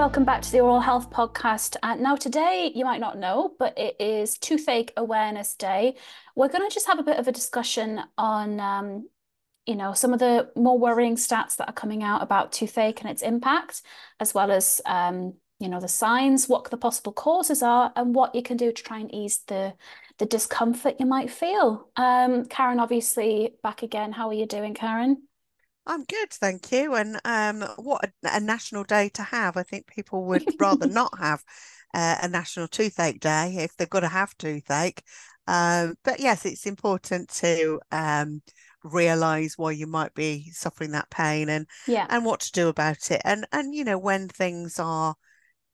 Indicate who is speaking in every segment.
Speaker 1: welcome back to the Oral Health Podcast. Uh, now, today, you might not know, but it is Toothache Awareness Day. We're going to just have a bit of a discussion on, um, you know, some of the more worrying stats that are coming out about toothache and its impact, as well as, um, you know, the signs, what the possible causes are, and what you can do to try and ease the the discomfort you might feel. Um, Karen, obviously, back again. How are you doing, Karen?
Speaker 2: I'm good, thank you. And um, what a, a, national day to have. I think people would rather not have uh, a national toothache day if they've got to have toothache. Um, but yes, it's important to um, realize why you might be suffering that pain and
Speaker 1: yeah.
Speaker 2: and what to do about it. And and you know when things are,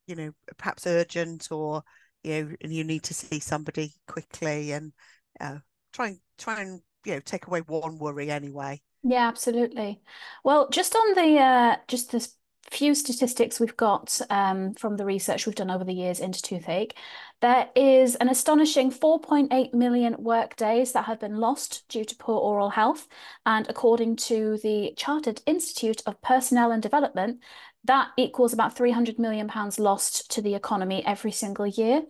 Speaker 2: you know, perhaps urgent or you know, and you need to see somebody quickly and uh, try and try and you know take away one worry anyway.
Speaker 1: Yeah, absolutely. Well, just on the uh, just the few statistics we've got um, from the research we've done over the years into toothache, there is an astonishing 4.8 million work days that have been lost due to poor oral health. And according to the Chartered Institute of Personnel and Development, that equals about 300 million pounds lost to the economy every single year.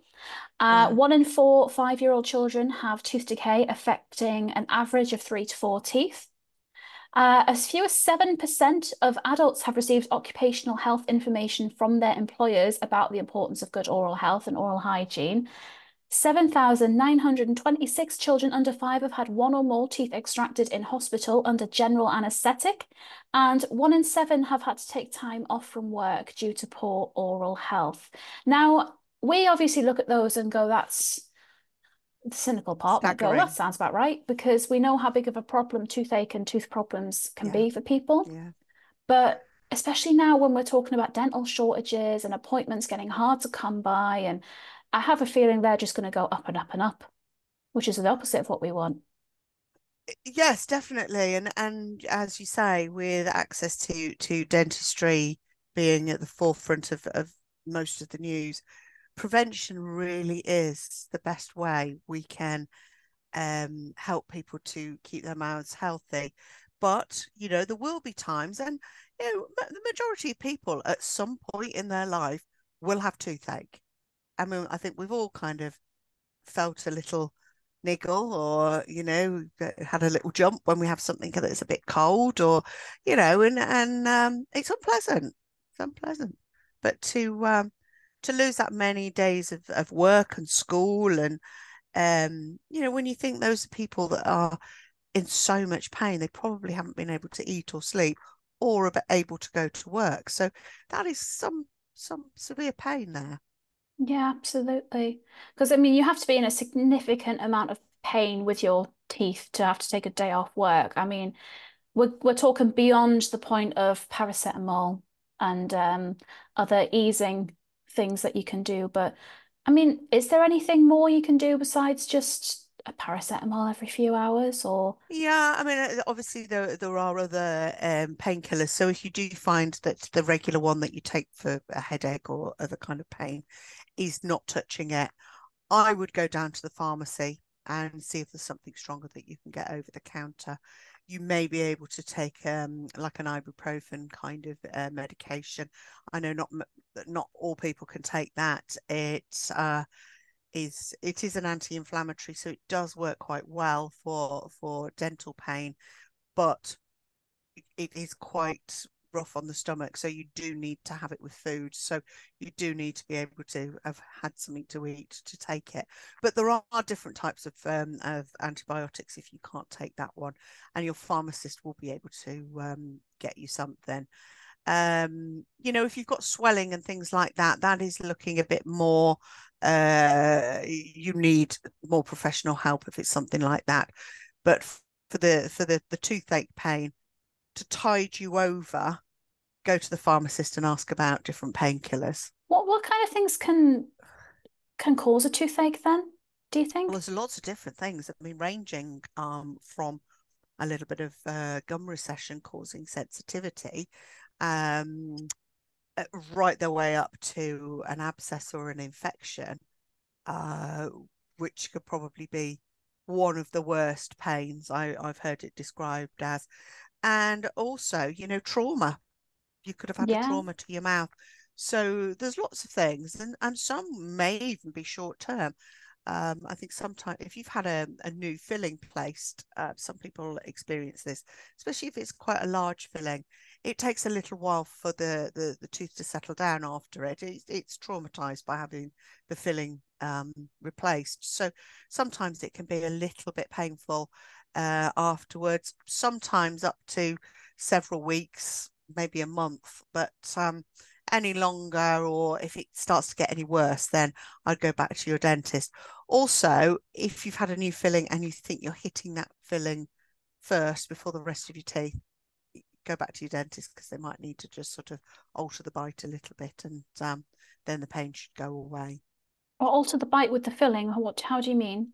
Speaker 1: Uh, One in four five year old children have tooth decay affecting an average of three to four teeth. Uh, as few as 7% of adults have received occupational health information from their employers about the importance of good oral health and oral hygiene. 7,926 children under five have had one or more teeth extracted in hospital under general anaesthetic, and one in seven have had to take time off from work due to poor oral health. Now, we obviously look at those and go, that's the cynical part might go, that sounds about right, because we know how big of a problem toothache and tooth problems can yeah. be for people.
Speaker 2: Yeah.
Speaker 1: But especially now when we're talking about dental shortages and appointments getting hard to come by, and I have a feeling they're just going to go up and up and up, which is the opposite of what we want.
Speaker 2: Yes, definitely, and and as you say, with access to to dentistry being at the forefront of of most of the news, prevention really is the best way we can um, help people to keep their mouths healthy. But you know, there will be times, and you know, the majority of people at some point in their life will have toothache. I mean, I think we've all kind of felt a little niggle or you know had a little jump when we have something that's a bit cold or you know and and um, it's unpleasant it's unpleasant but to um, to lose that many days of, of work and school and um you know when you think those are people that are in so much pain they probably haven't been able to eat or sleep or are able to go to work. So that is some some severe pain there.
Speaker 1: Yeah absolutely. Because i mean you have to be in a significant amount of pain with your teeth to have to take a day off work. I mean we're, we're talking beyond the point of paracetamol and um, other easing things that you can do. But I mean, is there anything more you can do besides just a paracetamol every few hours or
Speaker 2: yeah i mean uh, obviously there there are other um, painkillers so if you do find that the regular one that you take for a headache or other kind of pain is not touching it i would go down to the pharmacy and see if there's something stronger that you can get over the counter you may be able to take um, like an ibuprofen kind of uh, medication. I know not not all people can take that. It uh, is it is an anti-inflammatory, so it does work quite well for for dental pain, but it is quite rough on the stomach so you do need to have it with food. So you do need to be able to have had something to eat to take it. But there are different types of um, of antibiotics if you can't take that one and your pharmacist will be able to um, get you something um, you know if you've got swelling and things like that that is looking a bit more uh, you need more professional help if it's something like that but for the for the the toothache pain to tide you over go to the pharmacist and ask about different painkillers.
Speaker 1: What what kind of things can can cause a toothache then? Do you think?
Speaker 2: Well, there's lots of different things. I mean, ranging um, from a little bit of uh, gum recession causing sensitivity, um, uh, right the way up to an abscess or an infection, uh, which could probably be one of the worst pains I, I've heard it described as. And also, you know, trauma you could have had yeah. a trauma to your mouth So there's lots of things, and, and some may even be short term. Um, I think sometimes if you've had a, a new filling placed, uh, some people experience this, especially if it's quite a large filling. It takes a little while for the, the, the tooth to settle down after it. It's, it's traumatized by having the filling um, replaced. So sometimes it can be a little bit painful uh, afterwards, sometimes up to several weeks, maybe a month. But um, any longer or if it starts to get any worse, then I'd go back to your dentist. Also, if you've had a new filling and you think you're hitting that filling first before the rest of your teeth, go back to your dentist because they might need to just sort of alter the bite a little bit and um, then the pain should go away.
Speaker 1: Or alter the bite with the filling? What? How do you mean?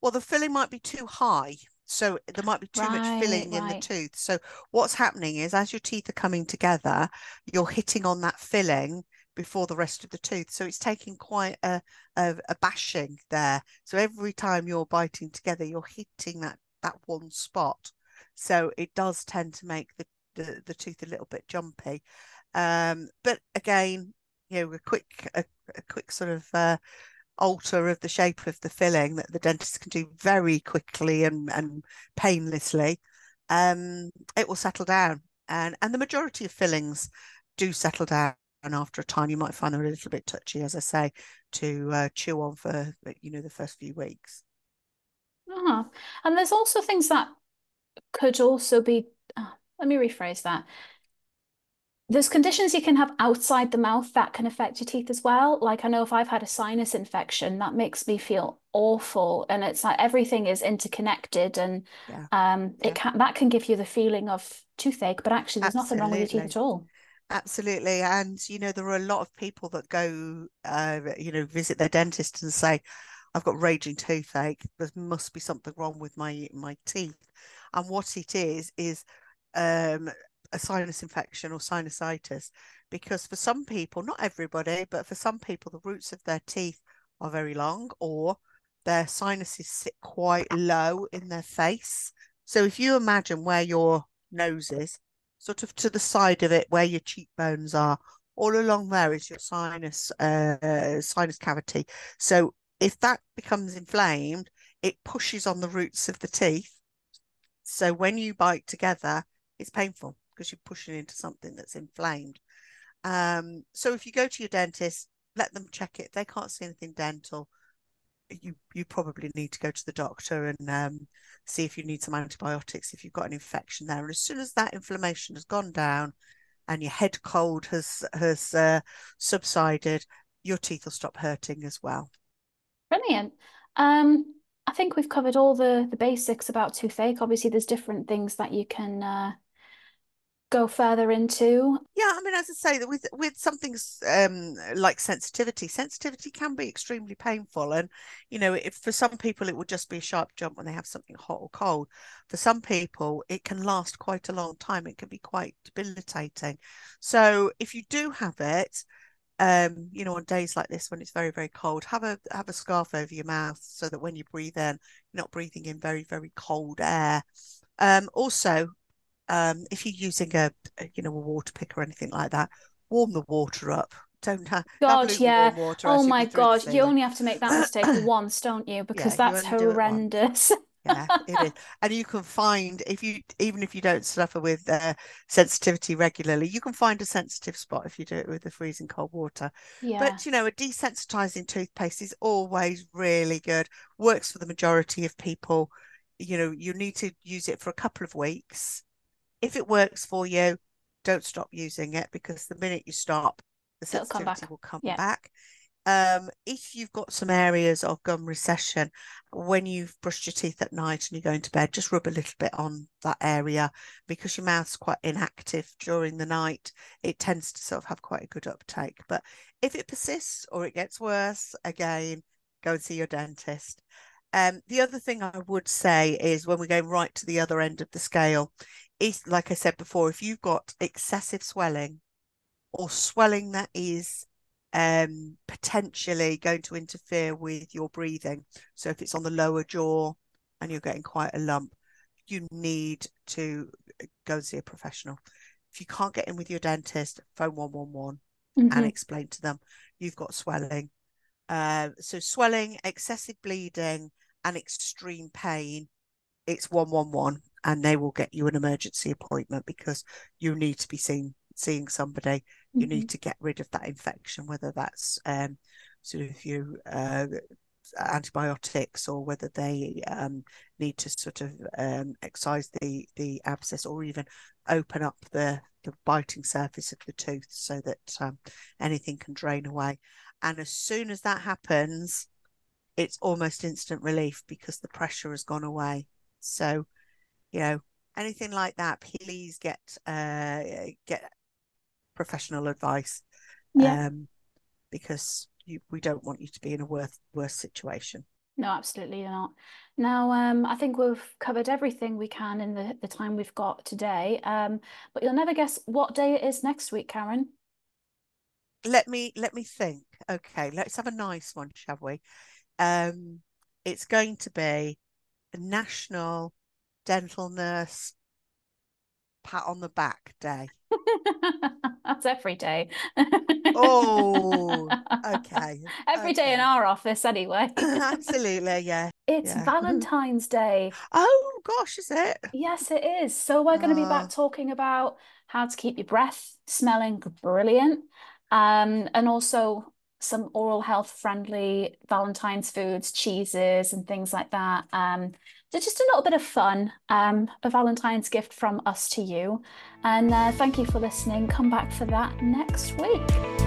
Speaker 2: Well, the filling might be too high. So there might be too right, much filling right. in the tooth. So what's happening is as your teeth are coming together, you're hitting on that filling before the rest of the tooth. So it's taking quite a, a, a bashing there. So every time you're biting together, you're hitting that that one spot. So it does tend to make the, the, the tooth a little bit jumpy. Um, but again, you know, a quick a, a quick sort of uh, alter of the shape of the filling that the dentist can do very quickly and, and painlessly, um, it will settle down. And, and the majority of fillings do settle down and after a time you might find them a little bit touchy as i say to uh, chew on for you know the first few weeks
Speaker 1: uh-huh. and there's also things that could also be uh, let me rephrase that there's conditions you can have outside the mouth that can affect your teeth as well. Like I know if I've had a sinus infection, that makes me feel awful, and it's like everything is interconnected, and yeah. um, yeah. it can that can give you the feeling of toothache, but actually there's Absolutely. nothing wrong with your teeth at all.
Speaker 2: Absolutely, and you know there are a lot of people that go, uh, you know, visit their dentist and say, "I've got raging toothache. There must be something wrong with my my teeth," and what it is is um, a sinus infection or sinusitis because for some people, not everybody, but for some people, the roots of their teeth are very long or their sinuses sit quite low in their face. So if you imagine where your nose is, sort of to the side of it where your cheekbones are, all along there is your sinus uh, sinus cavity. So if that becomes inflamed, it pushes on the roots of the teeth. So when you bite together, it's painful because you're pushing into something that's inflamed. Um, so if you go to your dentist, let them check it. They can't see anything dental, you you probably need to go to the doctor and um, see if you need some antibiotics if you've got an infection there. And as soon as that inflammation has gone down and your head cold has has uh, subsided, your teeth will stop hurting as well.
Speaker 1: Brilliant. Um, I think we've covered all the the basics about toothache. Obviously, there's different things that you can uh, go further into?
Speaker 2: Yeah i mean as i say that with with something um like sensitivity sensitivity can be extremely painful and you know if for some people it would just be a sharp jump when they have something hot or cold. For some people it can last quite a long time. It can be quite debilitating. So if you do have it um, you know, on days like this when it's very, very cold, have a have a scarf over your mouth so that when you breathe in, you're not breathing in very, very cold air. Um, also, um, if you're using a, a, you know a water pick or anything like that, warm the water up. Don't have
Speaker 1: God, yeah. oh my God, you only have to make that mistake once, don't you? Because yeah, that's horrendous.
Speaker 2: yeah, it is. And you can find if you even if you don't suffer with uh, sensitivity regularly, you can find a sensitive spot if you do it with the freezing cold water. Yeah. But you know, a desensitizing toothpaste is always really good. Works for the majority of people. You know, you need to use it for a couple of weeks if it works for you, don't stop using it because the minute you stop, the sensitivity come will come yeah. back. Um, if you've got some areas of gum recession, when you've brushed your teeth at night and you're going to bed, just rub a little bit on that area because your mouth's quite inactive during the night. It tends to sort of have quite a good uptake. But if it persists or it gets worse, again, go and see your dentist. Um, the other thing I would say is when we're going right to the other end of the scale, is like I said before, if you've got excessive swelling or swelling that is um, potentially going to interfere with your breathing, so if it's on the lower jaw and you're getting quite a lump, you need to go and see a professional. If you can't get in with your dentist, phone 111 mm-hmm. and explain to them you've got swelling. Uh, so swelling, excessive bleeding, and extreme pain, it's one one one, and they will get you an emergency appointment because you need to be seen seeing somebody. You mm-hmm. need to get rid of that infection, whether that's um, sort of you uh, antibiotics or whether they um, need to sort of um, excise the the abscess or even open up the the biting surface of the tooth so that um, anything can drain away. And as soon as that happens, it's almost instant relief because the pressure has gone away. So, you know, anything like that, please get uh, get professional advice. Yeah. Um, because you, we don't want you to be in a worse worse situation.
Speaker 1: No, absolutely not. Now, um, I think we've covered everything we can in the, the time we've got today. Um, but you'll never guess what day it is next week, Karen.
Speaker 2: Let me let me think. Okay, let's have a nice one, shall we? Um, it's going to be a National Dental Nurse Pat on the Back Day.
Speaker 1: That's every day.
Speaker 2: oh, okay.
Speaker 1: Every
Speaker 2: okay.
Speaker 1: day in our office, anyway.
Speaker 2: Absolutely, yeah.
Speaker 1: It's
Speaker 2: yeah.
Speaker 1: Valentine's Day.
Speaker 2: Oh, gosh, is it?
Speaker 1: Yes, it is. So, we're going to be back ah. talking about how to keep your breath smelling brilliant um, and also some oral health friendly Valentine's foods, cheeses, and things like that. Um, so just a little bit of fun, um, a Valentine's gift from us to you. And uh, thank you for listening. Come back for that next week.